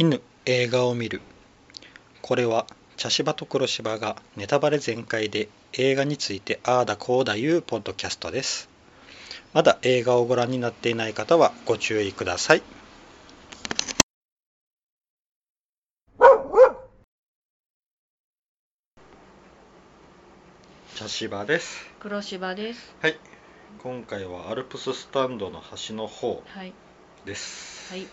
犬映画を見るこれは茶芝と黒芝がネタバレ全開で映画についてああだこうだいうポッドキャストですまだ映画をご覧になっていない方はご注意ください茶芝です黒芝です。はい今回はアルプススタンドの端の方はい。ですはい。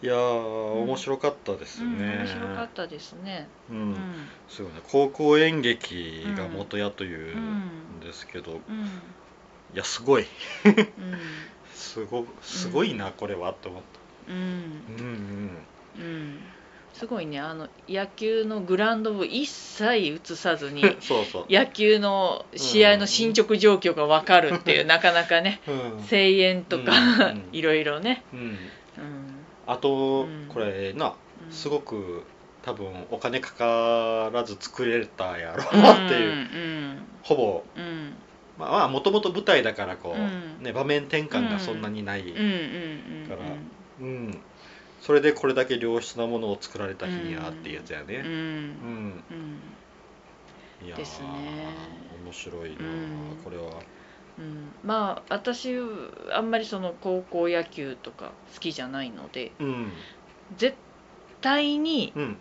いや面白かったですうん、ね面白かったですね。ううんん。すごいね高校演劇が元やというんですけど、いうん。やすごいうん。すごすごいな、これはって思っうん。たうんうん。すごいね、あの野球のグラウンドを一切映さずにうん。そうそう、野球の試合の進捗状況がわかるっていう、なかなかね。うん声援とか、うん いろいろね。うん、うん。あと、うん。これなうん。すごく多分お金かからず作れたやろうな っていう、うん。ほぼ。まあもともと舞台だからこう、うん。ね、場面転換がそんなにない。から。うん、それでこれだけ良質なものを作られた日にはっていうやつやね。うん。いや面白いなこれは。うん、まあ私あんまりその高校野球とか好きじゃないのでうん、絶対にうん、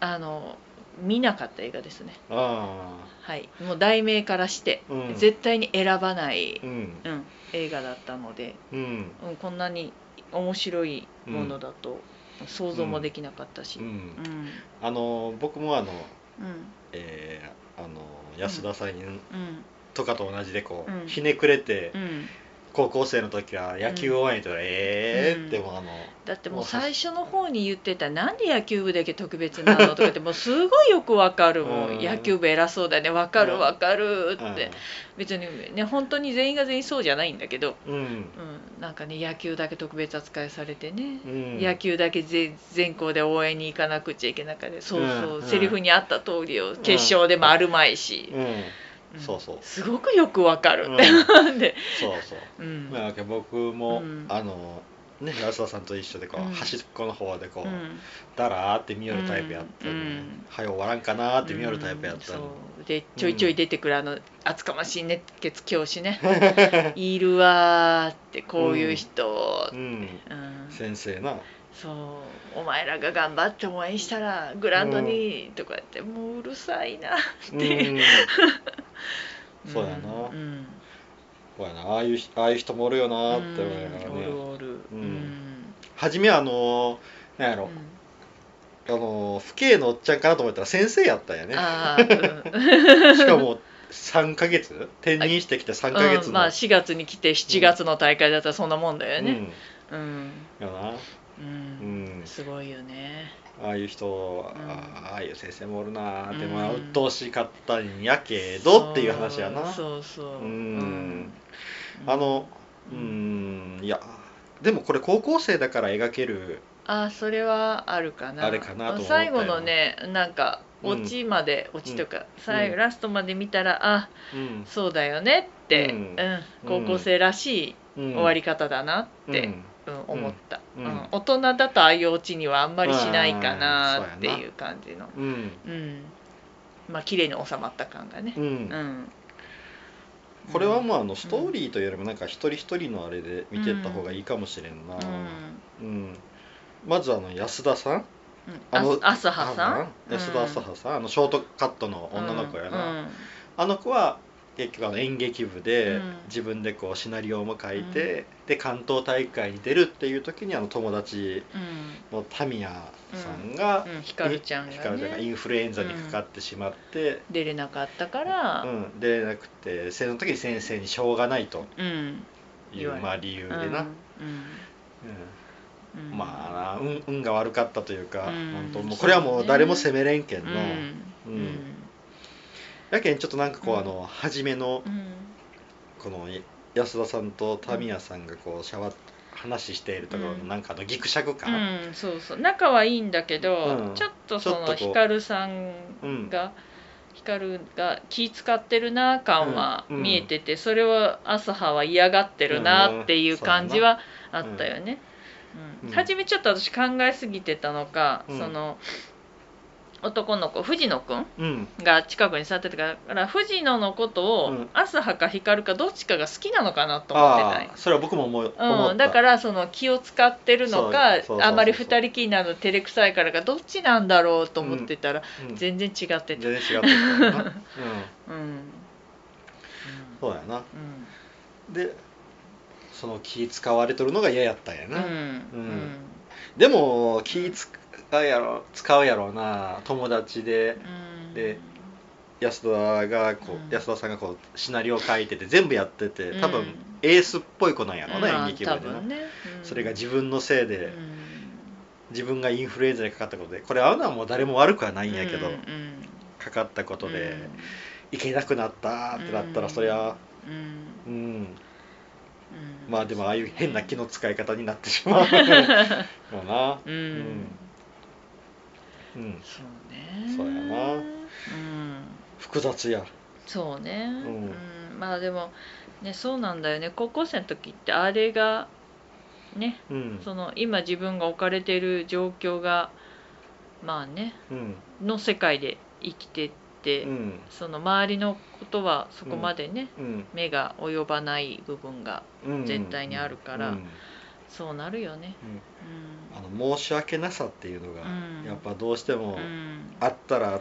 あの見なかった映画ですね。あはい。もう題名からして、あ、うん、絶対に選ばない、うん、うん、映画だったので、うん、うん、こんなに面白いものだと想像もできなかったしう、うん。ん、うん。あの僕もあの、うん。えーあの安田さんうんとかと同じでこう、うん。ひねくれて、うん。高校生の時は野球応援とか、えーってうんもうあの、だってもう最初の方に言ってた「なんで野球部だけ特別なの?」とかって もうすごいよくわかるもん、うん。野球部偉そうだね。わかるうん。わかるって、別にね本当に全員が全員そうじゃないんだけど、うん、うん、うん、なんかね野球だけ特別扱いされてね、うん、野球だけ全全校で応援に行かなくちゃいけなかった。そうそう、うん。セリフにあった通りを決勝でもあるまいし、うん、んそうそう。すごくよくわかる。うん。で、そうそう。うん。まあ、僕も、うん。あのね安田さんと一緒でこう、うん。端っこの方でこう、うん。だらーって見よるタイプやったの、うん。はよ終わらんかなーって見よるタイプやったうんの、そう。でちょいちょい出てくるあの厚かましい熱血教師ね。いるわーってこういう人、うん。うん。先生なそうお前らが頑張って応援したらグラウンドにとか言って、もううるさいなって、う。ん そうやな。うんそうやな。ああいうああいう人もおるよなーって思いながらうんおるねおる。うん。初めはあのーなんやろ、あのー父兄のおっちゃんかなと思ったら先生やったんやね。うん。しかも3ヶ月？転任してきて3ヶ月の、うんまあ4月に来て7月の大会だったらそんなもんだよね。うん、うん。やなうん。うんすごいよね。ああいう人、うん。ああいう先生もおるなーって、うんまあ鬱陶しかったんやけどっていう話やな。そうそう。そううん。あのうーんいやでもこれ高校生だから描けるあそれはあるかな。あれかな最後のねなんかうんオチまで、オチとか、最後うん。ラストまで見たらあうん。そうだよねって、ううん。ん。高校生らしいうん。終わり方だなって、うんうん思った、ううん。ん大人だとああいうオチにはあんまりしないかうんなっていう感じの。うん。うん。まあ綺麗に収まった感がね。うん。うん、これはもうあのストーリーというよりもなんか一人一人のあれで見てった方がいいかもしれんな、うん。うん。まずあの安田さん。うん。あのあ朝葉さん？安田朝葉さん、あのショートカットの女の子やな、うん。あの子は結局あの演劇部でうん。自分でこうシナリオも書いて、で関東大会に出るっていう時にあの友達うん。のタミヤさんが、うん。ひかるちゃんがひかるちゃんがイねンフルエンザにかかってしまって、出れなかったから。うん。出れなくてその時に先生にしょうがないと。うん。いう、まあ、理由でな、うん。うん。うん。まあな運運が悪かったというか、うん。本当もうこれはもう誰も責めれんけんの、うん。うん。うんやけんちょっとなんかこう、うん。あの初めのうん。この安田さんとタミヤさんがこうシャワー話しているところのうん。なんかあのギクシャク感、うんそうそう。仲はいいんだけど、うん。ちょっとそちょっとこうのひかるさんうん。が、ひかるが気使ってるな感はうん。うん。見えてて、それを朝葉は嫌がってるなっていう感じはあったよね。うん。うん。初めちょっと私考えすぎてたのか、うん。その男の子藤野くんうん。が近くに座ってたから藤野のことをうん。朝葉か光かどっちかが好きなのかなと思ってたんよああそれは僕も思う思った。うん、だからその気を使ってるのかそうそうそうそう。あまり二人きりなの照れくさいからかどっちなんだろうと思ってたら、うん。全然違ってた、全然違ってたうん、うん。うん。そうやな。うん。でその気使われとるのが嫌やったんやな、うん。うん。でも気使うやろ使うやろうな友達で。うん。で安田がこう、うん。安田さんがこうシナリオ書いてて全部やってて多分、うんエースっぽい子なんやろうな、まあ演劇部でね、うん。それが自分のせいで、うん。自分がインフルエンザにかかったことでこれ会うのはもう誰も悪くはないんやけど、うんうん。かかったことで、うん。行けなくなったってなったら、そりゃうん。うん。うん。まあでもああいう変な気の使い方になってしまう。もうなうん、うん。うんそうね。そうやな。うん。複雑や。そうね、ん。うん。まあでもねそうなんだよね。高校生の時ってあれがねうん。その今自分が置かれている状況がまあねうん。の世界で生きてって、うん。その周りのことはそこまでね、うん。目が及ばない部分がうん絶対にあるからうんそうなるよね。あの申し訳なさっていうのが、うん。やっぱどうしてもうん。うんあったら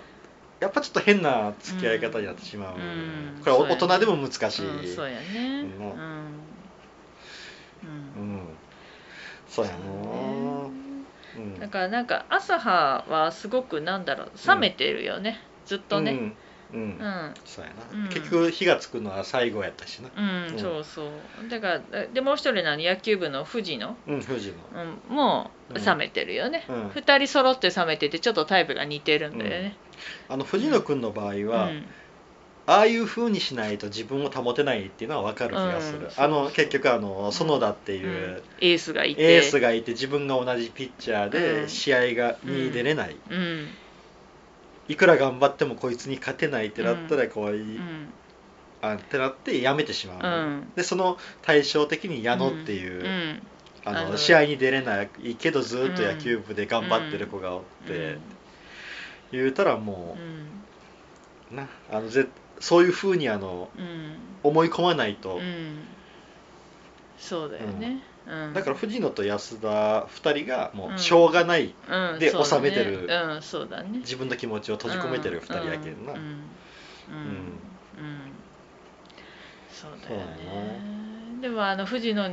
やっぱちょっと変な付き合い方になってしまう、うん。これは大人でも難しい、うんそうやね。うん。うん。うん。そうやな。うん。だからなんか朝葉はすごくなんだろう冷めてるよね、ずっとね。うん、うん。うんそうやな、うん。結局火がつくのは最後やったしな。うん、うん。そうそう。だからでもう一人の野球部の藤野、うん富士のうん、もううん冷めてるよね、うん。二人揃って冷めててちょっとタイプが似てるんだよね、あの藤野君の場合うん。は、ああいう風にしないと自分を保てないっていうのは分かる気がする、うん。あの結局あの園田っていう、うん。エースがいて。エースがいて自分が同じピッチャーうん。で試合がに出れない、うんいくら頑張ってもこいつに勝てないってなったらこう、うん。あってなってやめてしまう、うん。でその対照的に矢野っていう、うん。あのあの試合に出れないけどずっと野球部で頑張ってる子がおって、言うたらもうんうなあのぜそういうふうにあのうん。思い込まないと、うん。そうだよね、うん。だから藤野と安田2人がもうん。うしょうがない、うん。で収めてるうん。そうだね。自分の気持ちを閉じ込めてる2人やけんな、うん。うん。うん。うん。そうだよね。でもあの藤野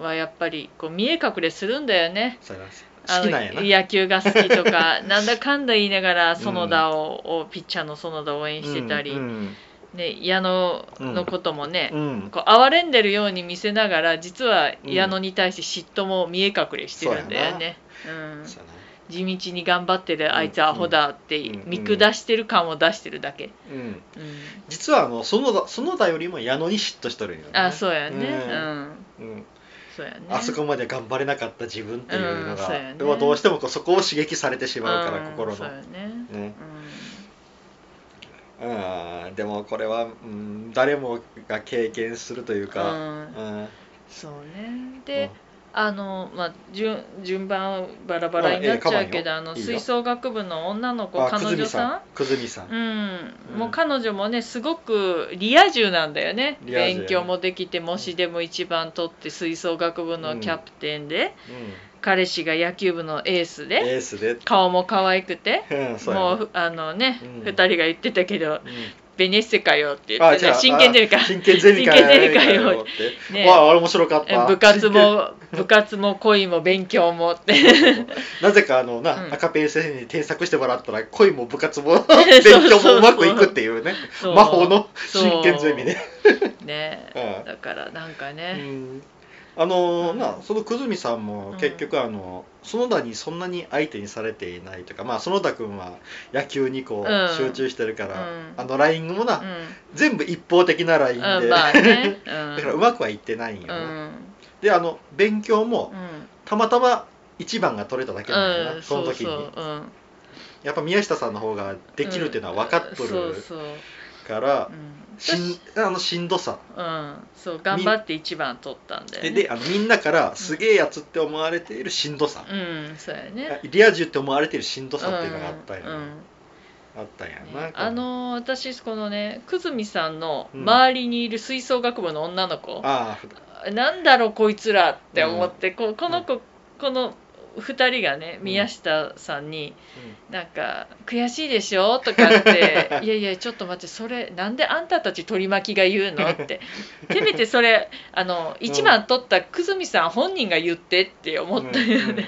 はやっぱりこう見え隠れするんだよね。好きなんやな。野球が好きとか なんだかんだ言いながら園田を,、をピッチャーの園田を応援してたり、うんね、矢野のこともね、うん。うんこう哀れんでるように見せながら実は矢野に対して嫉妬も見え隠れしてるんだよね。うん、地道に頑張ってるあいつアホだってうん。見下してる感を出してるだけ。うん。うん。実はあの園田園田よりも矢野に嫉妬しとるんよね。あそうやね。ううん。そうやね。あそこまで頑張れなかった自分っていうのが、うんどうしてもそこを刺激されてしまうから、うん心のそうやね。ねでもこれは、うん、誰もが経験するというか、うん。うん。そうね。で、あのまあ順順番バラバラになっちゃうけど、あの吹奏楽部の女の子あ彼女さん？くずみさん。うん、うん。もう彼女もねすごくリア充なんだよね。勉強もできて模試でも一番取って吹奏楽部のキャプテンで、う彼氏が野球部のエースん、でエースで、顔も可愛くて うん、そうやな。もうあのね、うん。二人が言ってたけどうん「ベネッセかよ」って言ってねあじゃあ真剣ゼミか。あ真剣ゼミか真剣ゼミかよって、ね。わああれ面白かった。部活も 部活も恋も勉強もって。なぜかあのな、うん。赤ペン先生に添削してもらったら恋も部活も勉強もうまくいくっていうね。そう。魔法の真剣ゼミね。ね。うん。だからなんかうね、んあのうんなその久住さんもうん結局あの園田にそんなに相手にされていないというかまあ園田君は野球にこううん。集中してるから、うん。あのラインもな、うん。全部一方的なラインで、だからうまくはいってないんよであの勉強もうん。たまたま一番が取れただけなんだな、うん、その時に。やっぱ宮下さんの方ができるっていうのは分かっとるからうんしんあのしんどさ。うん、そう頑張って一番取ったんだよね。でであのみんなからすげえやつって思われているしんどさ、うん。そうやね。リア充って思われているしんどさっていうのがあったん。やな、うんうんあったんやな、あの私このね久住さんのうん。周りにいる吹奏楽部の女の子、あなんだろうこいつらって思って、ここの子この2人がねうん。宮下さんに「なんか悔しいでしょ?」とかって「いやいやちょっと待ってそれなんであんたたち取り巻きが言うの?」って。せめてそれあの1番取った久住さん本人が言ってって思ったよね。うん。うん。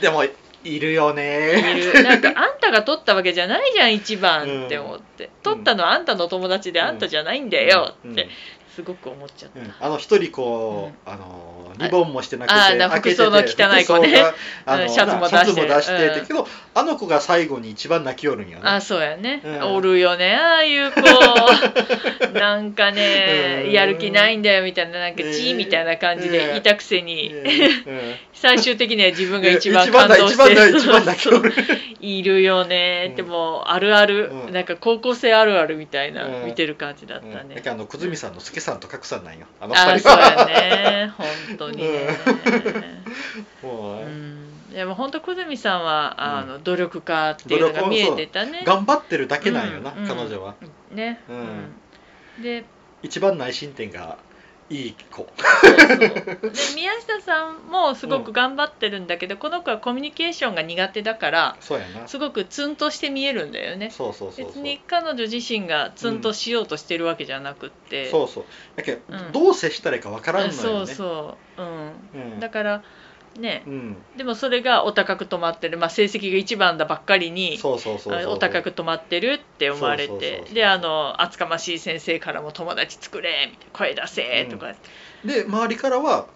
でもいるよね。いる。なんかあんたが取ったわけじゃないじゃん一番って思って、取ったのはあんたの友達であんたじゃないんだようん。ってすごく思っちゃった、うん。あの一人こう、あのリボンもしてなくて服装の汚い子ね。あのうんシャツも出しても出して。うん。けどあの子が最後に一番泣きよるんよねあそうやね、うん。おるよねああいう子。なんかね、うん。やる気ないんだよみたいななんかねチーみたいな感じねでいたくせに、うん。最終的には自分が一番感動して。いる。よね、うん。でもあるある、うん。なんか高校生あるあるみたいな、うん。見てる感じだったうん。だねけ、どあの久住さんの助さんと角さんなんよ。あのあ二人は。そうやね。本当にね、もう、うん、でも本当久住さんはあの努力家っていうのが見えてたね。頑張ってるだけなんよな、うん。彼女は。ね、うん。うん。で一番内申点がいい子。で宮下さんもすごく頑張ってるんだけど、この子はコミュニケーションが苦手だからそうやな。すごくツンとして見えるんだよね。そうそうそう別に彼女自身がツンとしようとしてるわけじゃなくって、そうそう。だけど、うん。どう接したらいいかわからんのよね。そうそう、うん。うん。だからね。うん、でもそれがお高く止まってる、まあ、成績が一番だばっかりにお高く止まってるって思われて。であの厚かましい先生からも友達作れみたいな声出せとか、で周りからは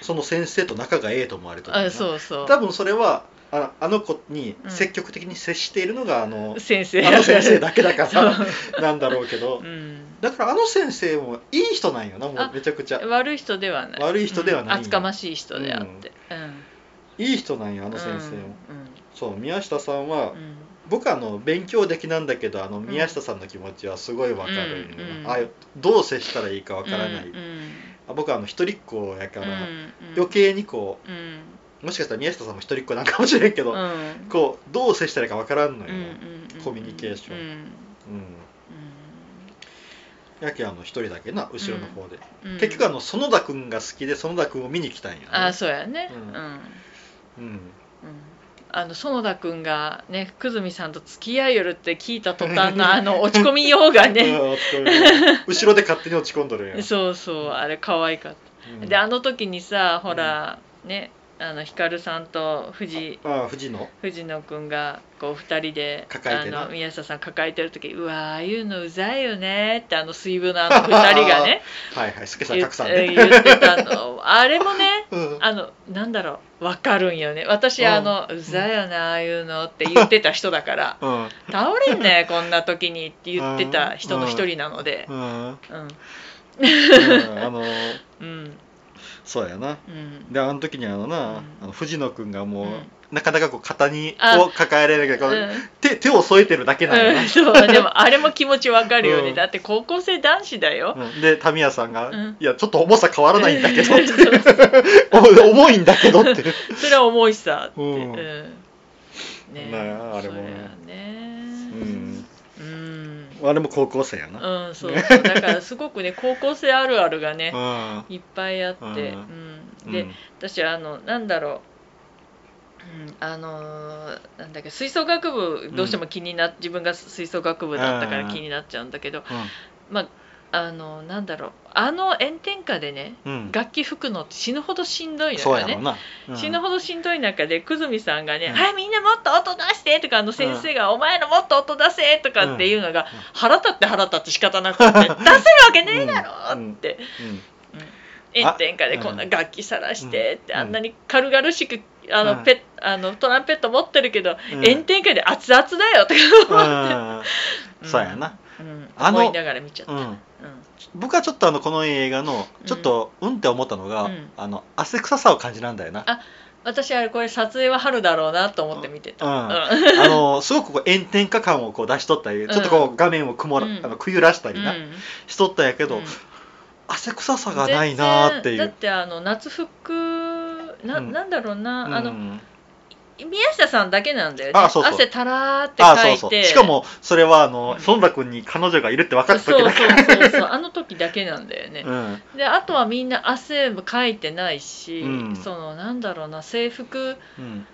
その先生と仲がええと思われてるあな。そうそう。多分それはああの子にうん積極的に接しているのがあの,、先生。あの先生だけだから なんだろうけど。うん。だからあの先生もいい人なんよなもあうめちゃくちゃ。悪い人ではない。悪い人ではないうん。厚かましい人であって。うん。いい人なんよあの先生も、そう宮下さんは、僕はあの勉強できなんだけどあの宮下さんの気持ちはすごいわかるうんうん。あどう接したらいいかわからない、うん僕はあの一人っ子やから、うん余計にこうん。うもしかしたら宮下さんも一人っ子なんかもしれんけど、うん。こうどう接したらいいかわからんのよ、うんうんコミュニケーション。うん。うん。やけあの一人だけな後ろの方で、うん。うん。結局あの園田君が好きで園田君を見に来たんや、ね、あそうやね。ううん。んうん。うん。あの園田君がね久住さんと付き合いよるって聞いた途端のあの落ち込みようがね。後ろで勝手に落ち込んどるんや、そうそうあれ可愛かった。うん。であの時にさほら、ねあの光さんと藤あ藤野。藤野くんがこう二人であの宮下さん抱えてる時うわーああいうのうざいよねってあの水分のあの二人がね はいはい助さん格さんね。言ってたの。あれもねうん。あのなんだろう分かるんよね。私うんあの、うざいよねああいうのって言ってた人だから。うん。倒れんねこんな時にって言ってた人の一人なので。うん、うん。うんあの うんそうやな。うん。であの時にあのな、うん。あの藤野君がもう、うん。なかなかこう肩にあ。を抱えられるけど、うん。手手を添えてるだけなんやな、うん、そうでも あれも気持ちわかるよね、うん。だって高校生男子だよ、うん。でタミヤさんが、うん。いやちょっと重さ変わらないんだけど」って。そう。重いんだけど」って。それは重いさって、ううん。んねまああれもそうやね。うんうん、あれも高校生やな、うん、そうだからすごくね高校生あるあるがね うん。いっぱいあって、うん。うん。で、うん私あのなんだろう、うん、あのーなんだっけ吹奏楽部どうしても気にな、自分が吹奏楽部だったから気になっちゃうんだけど、まああのなんだろう。あの炎天下でねうん。うん楽器吹くのって死ぬほどしんどいのよね。そうん死ぬほどしんどい中で久住さんがね「うんはいみんなもっと音出して」とかあの先生が「お前のもっと音出せ」とかっていうのが腹立って腹立って仕方なくて 「出せるわけねえだろ!」って。うん。炎天下でこんな楽器さらしてってうん。あんなに軽々しくあのうん。ペあのトランペット持ってるけどうん。炎天下で熱々だよとか思って。うん。そうやな、うん。あの思いながら見ちゃった。僕はちょっとあのこの映画のちょっとうんって思ったのが、うん。あの汗臭さを感じなんだよな。あ私あれこれ撮影は春だろうなと思って見てた、うん。うん。あのすごくこう炎天下感をこう出しとったり、ちょっとこう画面を曇ら、うん。あのくゆらしたりな、うん。しとったんやけど、うん。汗臭さがないなーっていう。だってあの夏服な,、うん。ん、なんだろうな、あのうん宮下さんだけなんだよね。あそうそう。汗たらーってあかいてそう。そうしかもそれはあのうん。園田君に彼女がいるって分かそうった時だそうそうそうあの時だけなんだよね、うん。であとはみんな汗もかいてないし、うん。そのなんだろうな制服うん、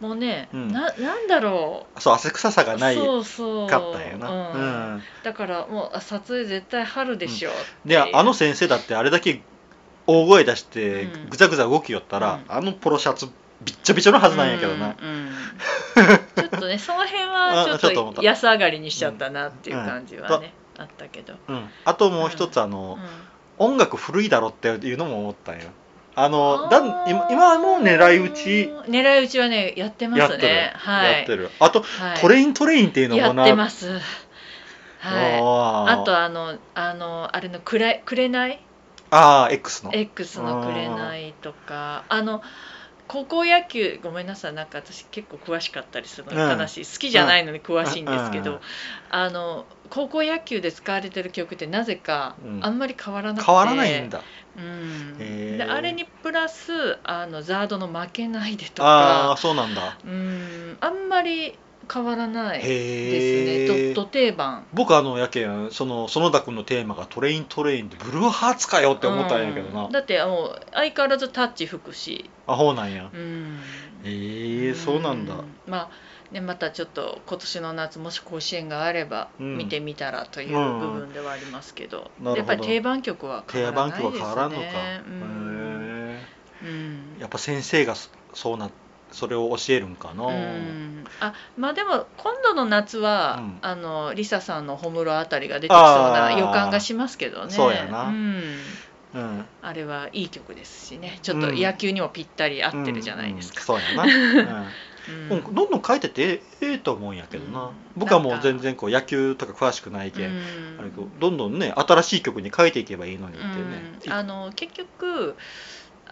もね、うん。ななんだろそう汗臭さがうないそうそう。かったんやな、うん。うん。だからもうあ撮影絶対春でしょ、であの先生だってあれだけ大声出してうん。ぐちゃぐちゃ動きよったら、うん。あのポロシャツびっちゃびちゃのはずなんやけどな、うんうん。ちょっとね その辺はちょっと安上がりにしちゃったなっていう感じはね、あったけど、うん。あともう一つあの、うん。音楽古いだろっていうのも思ったんよ。あのだん今今の狙い撃ち。狙い撃ちはねやってますやってる、ねはい。やってる。あと、はい。トレイントレインっていうのもな。やってます。はい。あとあのあのあれのくれ「くれない？あー X の。X の「くれない」とか。あの高校野球ごめんなさいなんか私結構詳しかったりするのしい、好きじゃないのに詳しいんですけど、うん。あの高校野球で使われてる曲ってなぜかうん。あんまり変わらなくて、変わらないんだ。うん、であれにプラスあのザードの「負けないで」とああかそうなんだ。うんあんまり変わらないへですね。えどど定番。僕あのやけんその園田君のテーマがトレイントレインでブルーハーツかよって思ったんやけどな、うん。だってもう相変わらずタッチ吹くし、あほうなんや。うん、へえそうなんだ。まあねまたちょっと今年の夏もし甲子園があればうん。見てみたらといううん。部分ではありますけど,、なるほど。やっぱり定番曲は変定番わらないですね。曲は変わらんのか、うん。やっぱ先生がそそうなそれを教えるんかな、うん。あまあでも今度の夏は、うん。あのリサさんのホムロあたりが出てきそうな予感がしますけどね。そうやな。うん、うん。あれはいい曲ですしね。ちょっと野球にもぴったり合ってるじゃないですか、そうやな、うん。うん、どんどん書いててえええと思うんやけどな、うん。僕はもう全然こう野球とか詳しくないけん、うん。あれどんどんね新しい曲に書いていけばいいのにってね、うん。あの結局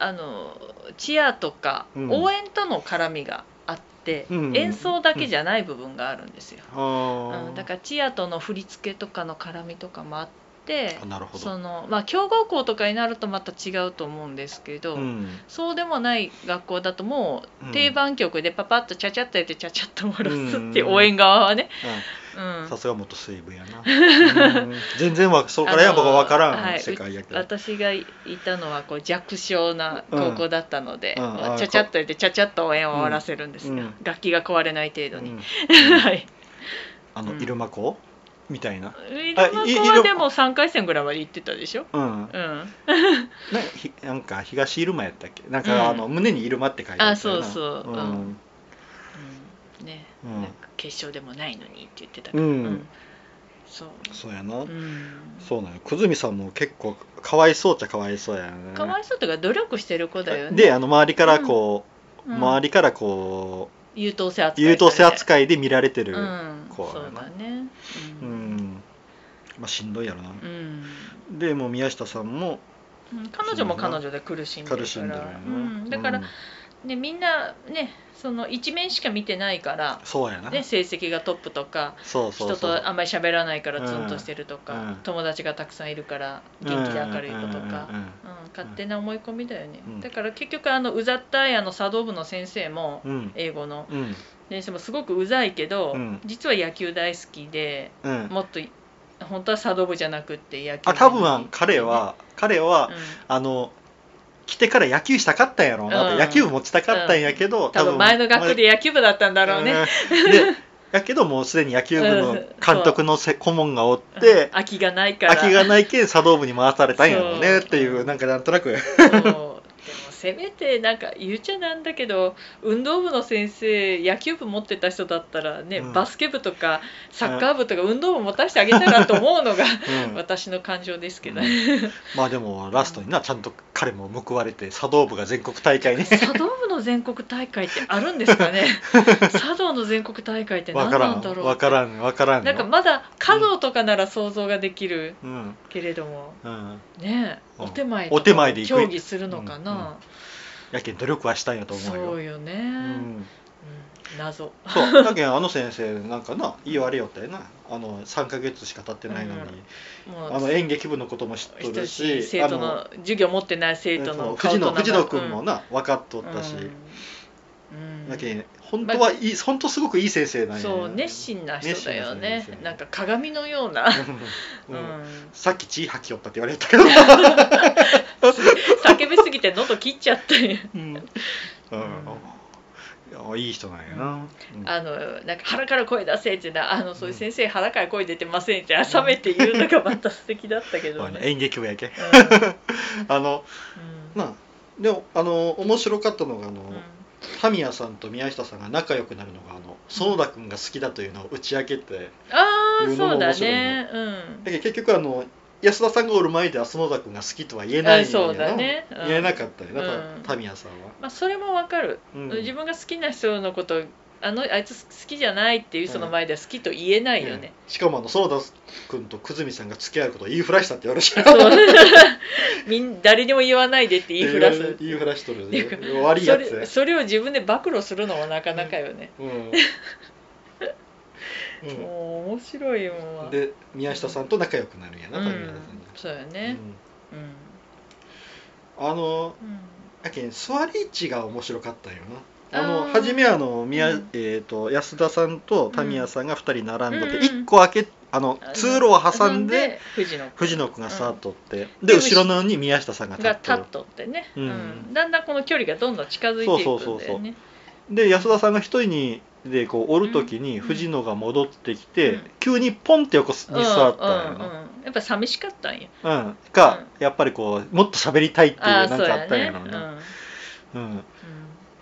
あのチアとかうん。応援との絡みがあって、うん演奏だけじゃない部分があるんですよ、うんだからチアとの振り付けとかの絡みとかもあってそのまあ強豪校とかになるとまた違うと思うんですけど、うん。そうでもない学校だともう定番曲でパパッとちゃちゃっとやってちゃちゃっと終わらすっていう応援側はね、うんさすが元水分やな、うん。全然わそこら辺は僕は分からん、世界やけど。私がいたのはこう弱小な高校だったので、うん。うんあちゃちゃっとやってちゃちゃっと応援を終わらせるんですよ、うん。楽器が壊れない程度に、うん。はい。あの、うん。入間校みたいな。入間校はでも3回戦ぐらいまで行ってたでしょ？うん。うん。なんか東入間やったっけ？なんか、うん。あの胸に入間って書いてあったよな。あそうそう。うん。うん。うん。ね、うん。なんか決勝でもないのにって言ってたけど、うん。そう、そうやな、うん、そうなの久住さんも結構かわいそうっちゃかわいそうやね。かわいそうというか努力してる子だよね。であの周りからこう、うん。周りからこ優等生扱いう優等生い扱いで見られてる、うん。子やな。そうだね。ううん。んまあしんどいやろな、うん。でもう宮下さんもうん。彼女も彼女で苦しんでるから。苦しんでるよな、うん、だから、ね、みんなねその一面しか見てないから、そうやな、ね、成績がトップとかそうそうそう。人とあんまり喋らないからうんツンとしてるとか、うん。友達がたくさんいるから元気で明るい子とか、うん勝手な思い込みだよね、うん。だから結局あのうざったいあの茶道部の先生も、うん。英語のうん。先生もすごくうざいけど、うん。実は野球大好きでうん。もっと本当は茶道部じゃなくって野球あ多分彼は彼は、うん。あの来てから野球したかったんやろうなうん。野球部持ちたかったんやけど、多分前の学校で野球部だったんだろうね、うん。でやけどもうすでに野球部の監督のせ顧問がおって空きがないから。空きがないけん茶道部に回されたんやろうねっていうなんかなんとなくでもせめてなんか言うちゃなんだけど運動部の先生野球部持ってた人だったらね、うん。バスケ部とかサッカー部とか運動部持たせてあげたらと思うのがうん。私の感情ですけど、うん。まあでもラストになちゃんと彼も報われて茶道部が全国大会に。茶道部の全国大会ってあるんですかね？茶道の全国大会って何なんだろう？んわからんわからんなんかまだ華道とかなら想像ができるうん。けれども、うん。ねお手前お手前で競技するのかな、やけん努力はしたんやと思うよ。そうよね、ううん。ん、謎。そう。だけんあの先生なんかな言われよったよなあの3ヶ月しか経ってないのに、もうあの演劇部のことも知っとるし生徒の授業持ってない生徒の藤野藤野君もな、分かっとったし、うん。うん。だけん本当はいい、本当すごくいい先生なんや。そう熱心な人だよね。な先生。なんか鏡のような、う うん。ん、さっき血吐きよったって言われたけど、叫びすぎて喉切っちゃったん。やうん。いやいい人なんやな、うん。あのなんか腹から声出せってなあのそういう先生腹から声出てませんって冷めて言うのがまた素敵だったけどね、演劇部やけ。ん。う あのん。まあでもあの面白かったのがあの、うん。タミヤさんと宮下さんが仲良くなるのがあの園田君が好きだというのを打ち明けてああいうのもそうだ面白いね。うん。だけど結局あの安田さんがおる前では園田君が好きとは言えないんやあそうだね。うん。言えなかったよな、うん。タミヤさんは、まあそれもわかる、うん。自分が好きな人のことあのあいつ好きじゃないっていう人の前では好きと言えないよね、しかもあの園田君と久住さんが付き合うことを言いふらしたって言われちゃう。みん誰にも言わないでって言いふらす。言いふらしとるで悪いやつそれそれを自分で暴露するのもなかなかよね、うん。う もう面白いもんん、で宮下さんと仲良くなるんやな、うん。さんがそうよね。うん、うん。あのうん。やけん座り位置が面白かったよな。ああのー初めあの宮、うん。えー、と安田さんとタミヤさんが2人並んどって、うん。1個開けあの通路を挟んで藤野君が。さっとって、ん。で後ろのに宮下さんが立っとってね、ううん。んだんだんこの距離がどんどん近づいていくんだそうそうそうそう。よねで安田さんが1人にでこうおる時にうん藤野が戻ってきて、うん。急にポンって横に座ったんうんようんうん。やっぱ寂しかったんや。な、うん。か、やっぱりこうもっと喋りたいっていうなんかあったんやろな、うん。うん。うん。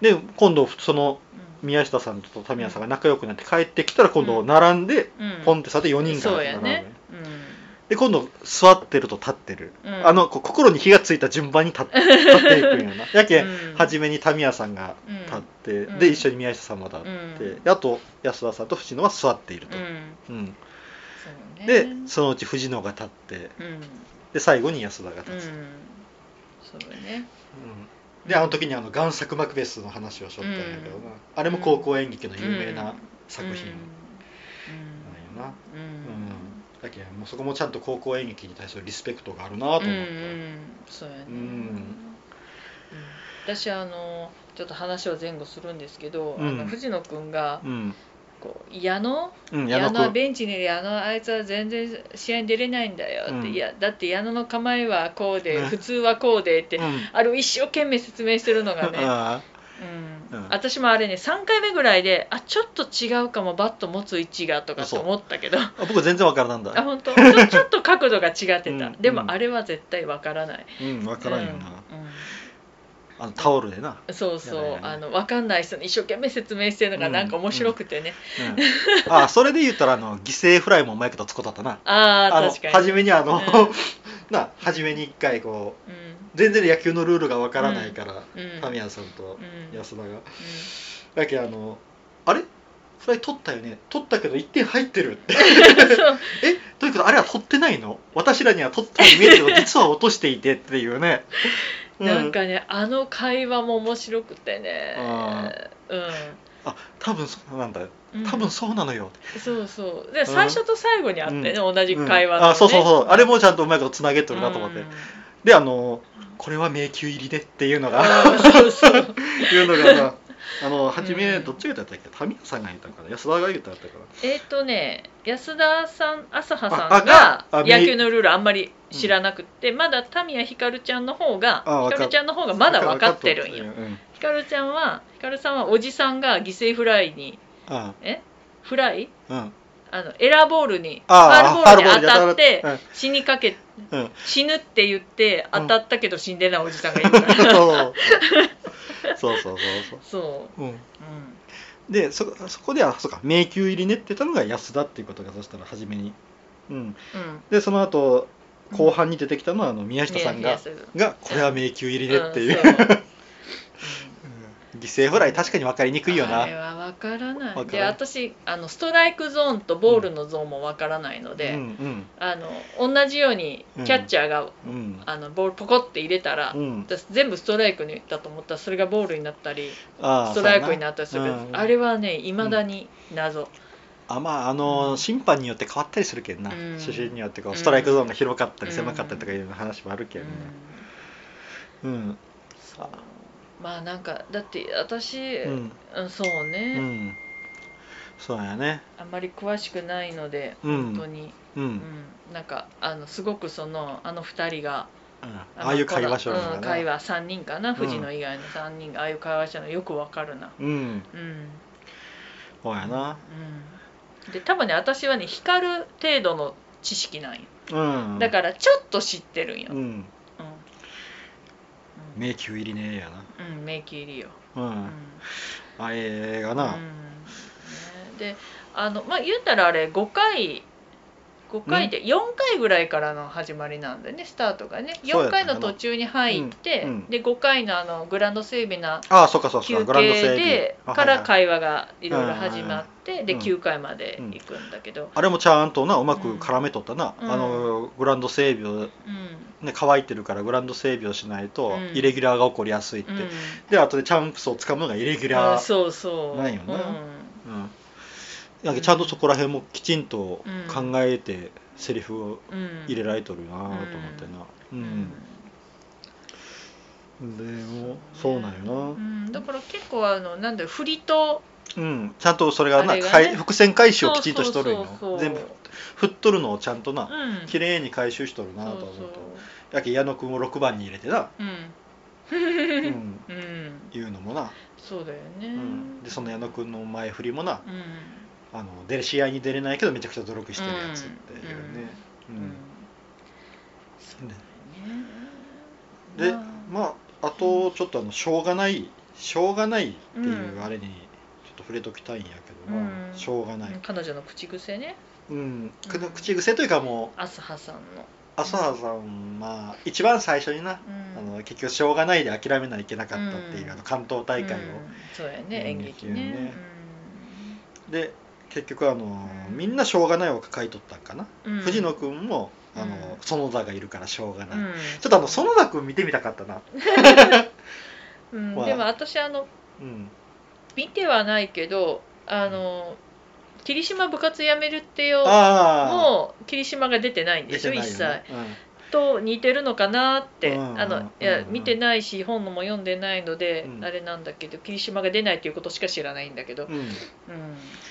で今度その宮下さんとタミヤさんが仲良くなって帰ってきたら今度並んで、うん。ポンってさて4人からそう並ぶのやねで今度座ってると立ってる、うん。あの心に火がついた順番に立って 立っていくんやな。やけん、うん。初めにタミヤさんが立って、うん。で一緒に宮下さんも立って、うん。であと安田さんと藤野は座っていると、うん。ね。でそのうち藤野が立ってうん。で最後に安田がうん。立つ、そうだね。うん。であの時にあの贋作マクベスの話をしょったんやけどな、あれも高校演劇の有名な作品なん。やな、うんうんだけどもうそこもちゃんと高校演劇に対するリスペクトがあるなと思った、うんうん。そうやね、うん。うん私あのちょっと話を前後するんですけど、うん。あの藤野君がうん。こう矢野？うん矢野はベンチにいる矢野あいつは全然試合に出れないんだよって、うん。いやだって矢野の構えはこうで、うん。普通はこうでって、うん。あれを一生懸命説明してるのがね、あうん。うん。私もあれね3回目ぐらいであちょっと違うかもバット持つ位置がとかと思ったけど。あ僕全然わからなんだ。あ本当？ちょちょっと角度が違ってた、うん。でうん。もあれは絶対わからない。うんわからんよな、うん。うん。あのタオルでな、そうそう、あの分かんない人に一生懸命説明してるのがなんか面白くてね、うん、あそれで言ったらあの犠牲フライもうまいことつこだったな。ああ確かに初めにあの、うん。な初めに一回こううん全然野球のルールがわからないから、うん。タミヤさんとうん安田が、だけどあのあれ？フライ取ったよね？取ったけど1点入ってるって。え？どういうこと？あれは取ってないの？私らには取ったように見えるけど実は落としていてっていうね、うなんかねあの会話も面白くてね。あ多分そうなんだ。うん。多分そうなのよ、そうそう。で最初と最後にあってね、うん。同じ会話の、ね。うん。あそうそうそう。あれもちゃんとうまいことつなげとるなと思って、うんであのこれは迷宮入りでっていうのが いうのがさあの初めうん。どっちが言ったっけ？タミヤさんが言ったのかな？安田が言ったったかえっ、とね安田さん朝葉さんがあ野球のルールあんまり知らなくって、まだタミヤひかるちゃんの方がひかるちゃんの方がまだ分かってるんよ。うん。ひかるちゃんはひかるさんはおじさんが犠牲フライにあフライ？うんあのエラーボールにフあァールボールに当たってうん。死にかけうん。死ぬって言ってうん。当たったけど死んでないおじさんがいる。か らそう。そうそうそうそう。そう、うん。うん、でそそこではそうか迷宮入りねって言ったのが安田っていうことがそしたら初めに、うん、うん。でその後後半に出てきたのはあの宮下さんが、がこれは迷宮入りねっていう、んそう。うん犠犠牲フライ確かに分かりにくいよな。あれは分からない。で私あのストライクゾーンとボールのゾーンも分からないので、うんあの同じようにキャッチャーが、うん。うんあのボールポコって入れたら、うん。私全部ストライクにだと思ったらそれがボールになったりああストライクになったりするけど、あれはねいまだに謎、あまああの審判によって変わったりするけどな、うん。主審によってこうストライクゾーンが広かったりうん狭かったりとかいう話もあるけうん。どねうん。そうまあなんかだって私、うん。うんそううね、ん。そうやね。あんまり詳しくないのでうん。本当に、うん、うん。なんかあのすごくそのあの2人がうん。のああいう会話しよるのうん、が会な話3人かな。藤野以外の3人がああいう会話したのよくわかるな。うん。うん。そうやな。うん。で多分ね私はね光る程度の知識なんよ。うん。だからちょっと知ってるんよ、うんうん迷宮入りねやうん、迷宮入りよ、なうん、うん。あええがうん。な、ね。であのまあ言ったらあれ5回5回で4回ぐらいからの始まりなんだよねスタートがね。4そうやったかな。回の途中に入って、うん。うん。で5回のあのグラウンド整備なああそっかそっか休グラウンド憩整備。であはいはい。から会話がいろいろ始まってでうん。9回まで行くんだけど、あれもちゃんとなうまく絡めとったな、うん。あのグラウンド整備をうん。ね乾いてるからグラウンド整備をしないとうん。イレギュラーが起こりやすいって、うん。で後でチャンプスを掴むのがイレギュラー、あそうそう。ないよな。うんうん、なんかちゃんとそこら辺もきちんと考えてセリフをうん。入れられとるなと思ってな。う、うん。でもそうなんうよん。だから結構あのなんだろう振りとなうん。ちゃんとそれがなね。伏線回収をきちんとしとるんよ。全部振っとるのをちゃんとなうん。綺麗に回収しとるなと思うとやけ矢野君を6番に入れてな、うん。うん、うん。いうのもな、そうだよね。うん、でその矢野君の前振りもな。うんあの出る試合に出れないけどめちゃくちゃ努力してるやつっていうね、うん。うん。そうだでまああとちょっとあのしょうがないしょうがないっていううんあれにちょっと触れときたいんやけどな、うん。しょうがない、彼女の口癖ね。うん、く口癖というかもうアスハさんの。朝原さんまあ一番最初にな、うん。あの結局しょうがないで諦めないけなかったっていう、うんあの関東大会を、うんそうやね演劇ねで結局あの、うんみんなしょうがないを抱えとったんかな、うん。藤野君もあの、うん。園田がいるからしょうがない、うん。ちょっとあの園田君見てみたかったな。まあ。うんでも私あのうん。見てはないけどあの霧島部活やめるってよもう霧島が出てないんで出しょ一切と似てるのかなって、うんあのいやうん見てないし本のも読んでないので、うん。あれなんだけど霧島が出ないっていうことしか知らないんだけど、うん。うんうん、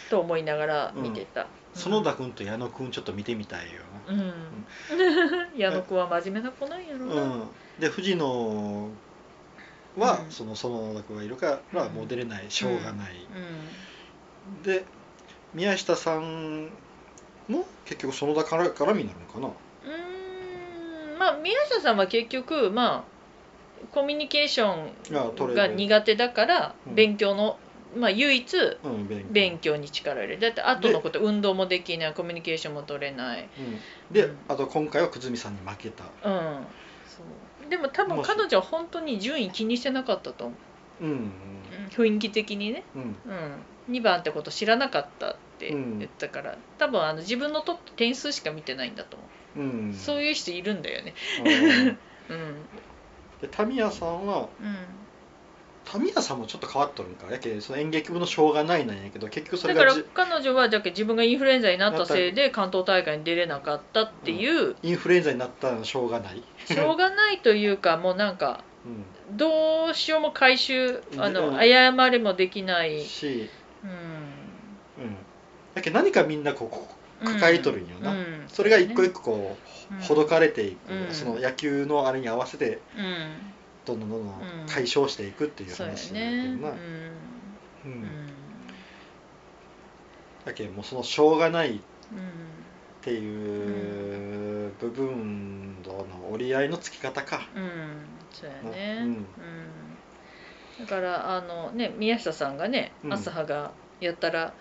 と思いながら見てた、園田君と矢野君ちょっと見てみたいよ。うん、矢野子は真面目な子なんやろな、な、うん、で藤野は、うん。その園田君がいるから、うん。もう出れないしょうがない、うん。で宮下さんも結局園田から絡みになるのかなまあ宮下さんは結局まあコミュニケーションが苦手だからうん。勉強の、まあ唯一うん勉強。に力を入れる。だって後のこと運動もできないコミュニケーションも取れない。うん、で、うんあと今回は久住さんに負けた。うん。そう。でも多分彼女は本当に順位気にしてなかったと思う、うん。うん。雰囲気的にね、うん、2番ってこと知らなかったって言ったから、多分あの自分の取った点数しか見てないんだと思う、うん。そういう人いるんだよね。うん。うん。でタミヤさんはうん。タミヤさんもちょっと変わっとるんか。やけその演劇部のしょうがないなんやけど結局それだから彼女はじゃけ自分がインフルエンザになったせいで関東大会に出れなかったっていう、インフルエンザになったのしょうがない、しょうがないというか もうなんかうどうしようも回収あうん。の謝りもできない。ん、、し、うん。うん、やけ何かみんなこう抱えとるんよな、うん。それが一個一個こうほどかれていく、うん。その野球のあれに合わせてうん。どんどんどんどんうん解消していくっていう話だけどねな、ううん。ん。だけもうそのしょうがないっうんていう部分との折り合いのつき方か、うん。そうやね、うん。うん。だからあのね宮下さんがねうん。朝葉がやったら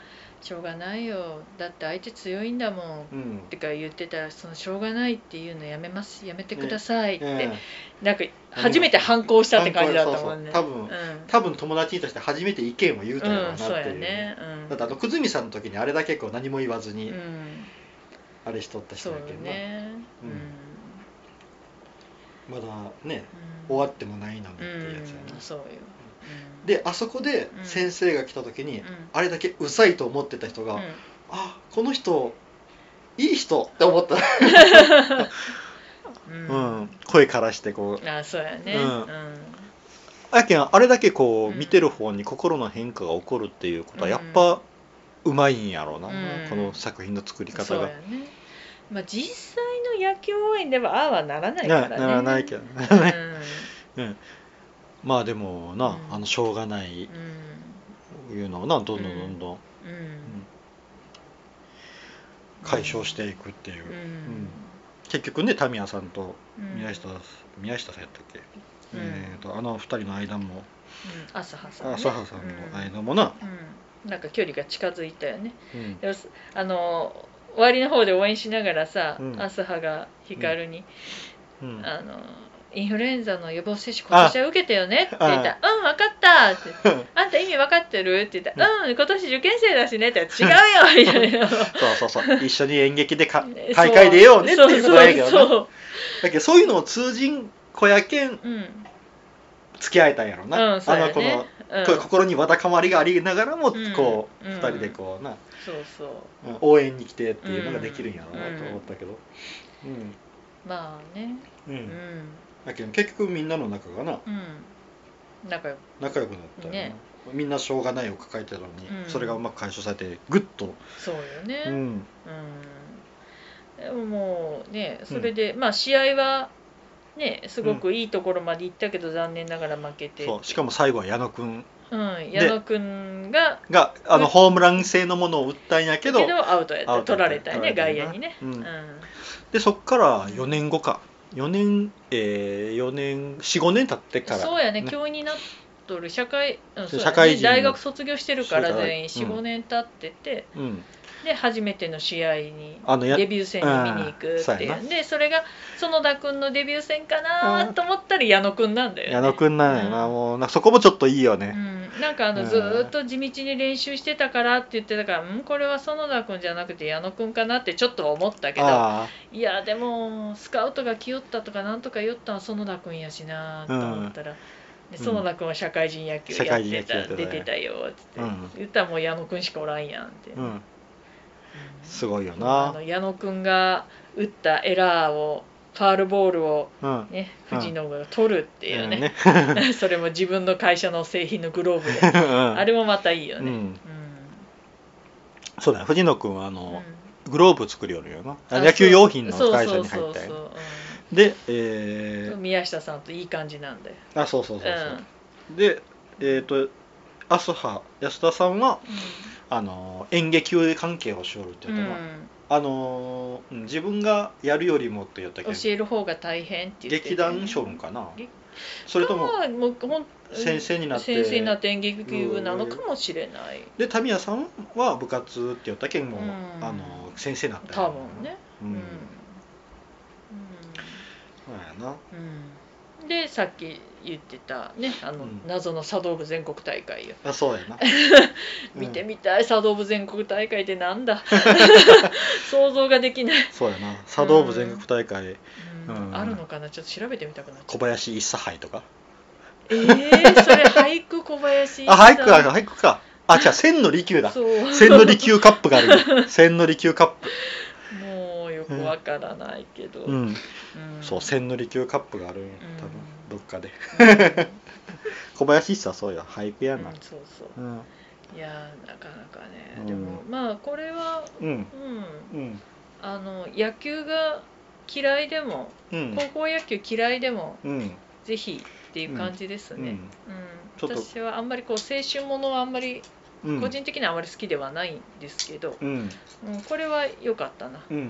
しょうがないよ。だって相手強いんだもん。うん。ってか言ってたらそのしょうがないっていうのやめます。やめてくださいって、ええなんか初めて反抗したって感じだったもんね。そうそう多分多分友達として初めて意見を言うたうん、やろうなっていう、やね。うん。だってあの久住さんの時にあれだけこう何も言わずにうん。あれしとった人だけどな、ねううん。ん。まだねうん。終わってもないのにってういうやつやな、んそうよ、うん、であそこでうん。先生が来た時に、うん。あれだけうざいと思ってた人が、うん。あこの人いい人って思った、うん。うん、声からしてこう。あそうやね。うん。うん。やけんあれだけこう、うん。見てる方に心の変化が起こるっていうことはうん。やっぱうまいんやろうな、うん。この作品の作り方が。まあ実際の野球応援ではああはならないからね。なならないけどうん。ね、うん、まあでもな、うん。あのしょうがないうんいうのをなどんどんどんどん。うん。解消していくっていう、うん。うん。結局ねタミヤさんとうん。宮下、宮下さんやったっけ、うん。えー、とあの二人の間も。うん。朝葉さんね。朝葉さんの間もな、うん。なんか距離が近づいたよね。うん。でもあの終わりの方で応援しながらさ、うん。朝葉が光に、うん。あのインフルエンザの予防接種今年は受けたよね？って言ったら「あうん分かった」って。言って「あんた意味分かってる?」って言ったら「うん。今年受験生だしね」って言ったら「違うよ」みたいな。そうそうそう。一緒に演劇でか 大会出ようねっていうことやけどなそう。そうだけどそういうのを通じん子やけんそううん。付き合えたんやろな、うんあの子の、うん。心にわだかまりがありながらも、うんこううん二人でこうな、そうそう。うん応援に来てっていうのができるんやろうなうんと思ったけど。うん。まあね。うん、うんだけど結局みんなの仲がな。うん。仲良く。仲良くなったよな、ね。みんなしょうがないを抱えてたのに、うん。それがうまく解消されてグッと、そうよね。うん。うん。でももうねそれで、まあ試合はねすごくいいところまで行ったけど残念ながら負けて、そう。しかも最後は矢野君うん、矢野くんががあのうんホームラン性のものを打ったんやけどけどアウトやった。アウト取られたよね取られたよな。外野にね、うん。うん。でそっから4年後か4年えー、4年45年経ってからそうやね教員になっとる。社会、うんそうやね。社会人大学卒業してるから全員45、うん。年経ってて。うんで初めての試合にあのやデビュー戦に見に行くっていう。でそれが園田君のデビュー戦かなと思ったら矢野君なんだよね。矢野君なんやな、うん。もうなそこもちょっといいよね、うん、なんかあうん。のずーっと地道に練習してたからって言ってたから、うん、これは園田君じゃなくて矢野君かなってちょっとは思ったけど。あいやでもスカウトが来よったとかなんとか言ったのは園田君やしなと思ったら、でうん。園田君は社会人野球やってた、出てたよっつって、うん。言ったらもう矢野君しかおらんやんって、あうんすごいよあなの矢野君が打ったエラーをファールボールをうん。ねうん藤野が取るっていうね,、ね。それも自分の会社の製品のグローブで。うん。あれもまたいいよね、うん。うん。そうだよ藤野君はあの、うん。グローブ作るよるよな。あ野球用品の会社に入ったよそうでえそううん宮下さんといい感じなんだよ、ー、あそうそうそうそう、でえっ、とアスハ安田さんはあの演劇関係をしよるってうん言ったな、あのうん自分がやるよりもって言ったけど教える方が大変って言って劇団しょるんかな。劇それともかもうほん先生になって先生になって演劇部なのかもしれない。でタミヤさんは部活って言ったけんもあの先生になった多分ね。う、うん。ん、そうやな。うんうん、でさっき言ってたねあの、うん。謎の茶道部全国大会よ。あそうやな。見てみたい茶道部全国大会ってなんだ？想像ができない、そうやな。茶道部全国大会、あるのかな？ちょっと調べてみたくなっちゃ小う林一茶杯とか。えー、それ俳句小林 あ俳句か俳句か。あ違う千の利休だ。千の利休カップがある。よ千の利休カップくわからないけど、うん。うん。そう千の利休カップがある多分どっかで。うん。小林一茶そうや俳句やな。うんそうそう。うん。いやーなかなかね、うん。でもまあこれはうん。うん。うん。あの野球が嫌いでもうん。高校野球嫌いでもうん。ぜひっていう感じですね、うん。私はあんまりこう青春ものはあんまりうん。個人的にはあまり好きではないんですけど、うん。うんこれは良かったな、うん。う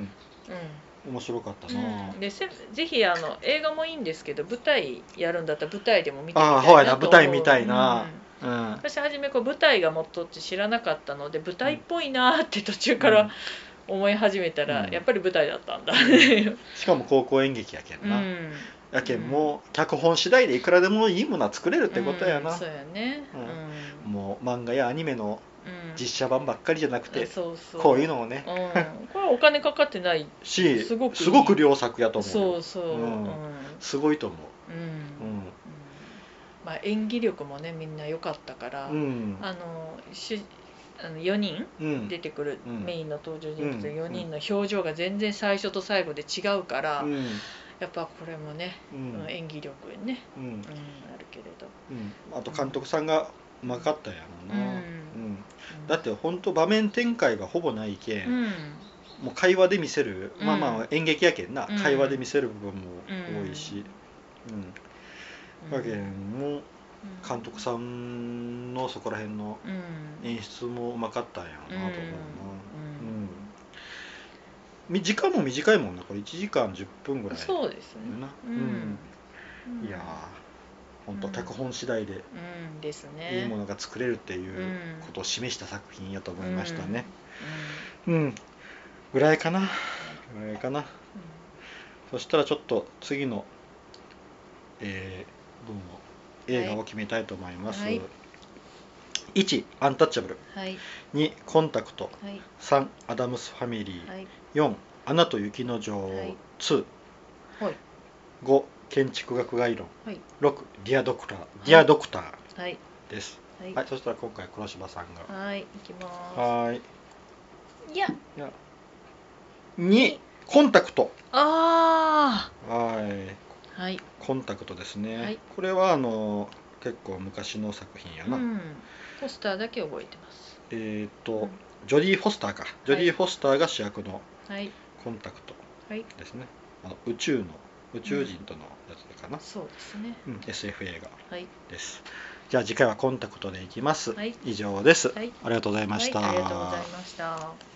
面白かったんな。うん、でせぜひあの映画もいいんですけど舞台やるんだったら舞台でも見てみたいああなと思う。ほやな。舞台見たいな。うん。私初めこう舞台が元って知らなかったので舞台っぽいなーって途中から思い始めたら、うん。やっぱり舞台だったんだ、しかも高校演劇やけうん。な、やけんもう脚本次第でいくらでもいいものは作れるってことやな、うんそうやね。うん。もう漫画やアニメのうん、うん実写版ばっかりじゃなくて、そうそう。こういうのをね。うん、これはお金かかってない。しすごくいい。すごく良作やと思うそうそう、ううん。んすごいと思う。ん。うまあ、演技力もねみんな良かったから、うん。うんあのしあの4人うん。出てくるうん。メインの登場人物うん。4人の表情が全然最初と最後で違うから、うん。やっぱこれもね、ううんん演技力ね、うん。うん、あるけれど、うん。あと監督さんがうまかったんやろうな、うん。だって本当場面展開がほぼないけん、うん。もう会話で見せる、うん。まあまあ演劇やけんな、うん。会話で見せる部分も多いし、うん。うん。だけんもう監督さんのそこら辺のうん。演出もうまかったんやろうなと思うな、うん。時間も短いもんな。これ1時間10分ぐらいそうですね。な、うん。うん。いやー本当うん。脚本次第でうんですね。いいものが作れるっていううん。ことを示した作品やと思いましたね。ううん、ぐらいかな。ぐらいかな。そしたらちょっと次のえー、分を映画を決めたいと思います、はい。1アンタッチャブル。んはい。2コンタクト。はい。3アダムスファミリー、はい。4アナと雪の女王。はい。2、はい。5建築学概論。はい。6ディアドクター。ディアドクター。はい。です。はい。はい、そしたら今回黒柴さんが。はい行きまはーい。すいや。2コンタクト。あはい。あはい。コンタクトですね、はい。これはあの結構昔の作品やな、うん。ポスターだけ覚えてます。えっ、とジョディ・フォスターか。ジョディ・フォスターが主役のはい。コンタクトはい。ですね。あの宇宙の宇宙人とのやつかな、そうですね。うん SF 映画はい。です。じゃあ次回はコンタクトでいきます、はい。以上です、はい。ありがとうございました、はい、ありがとうございました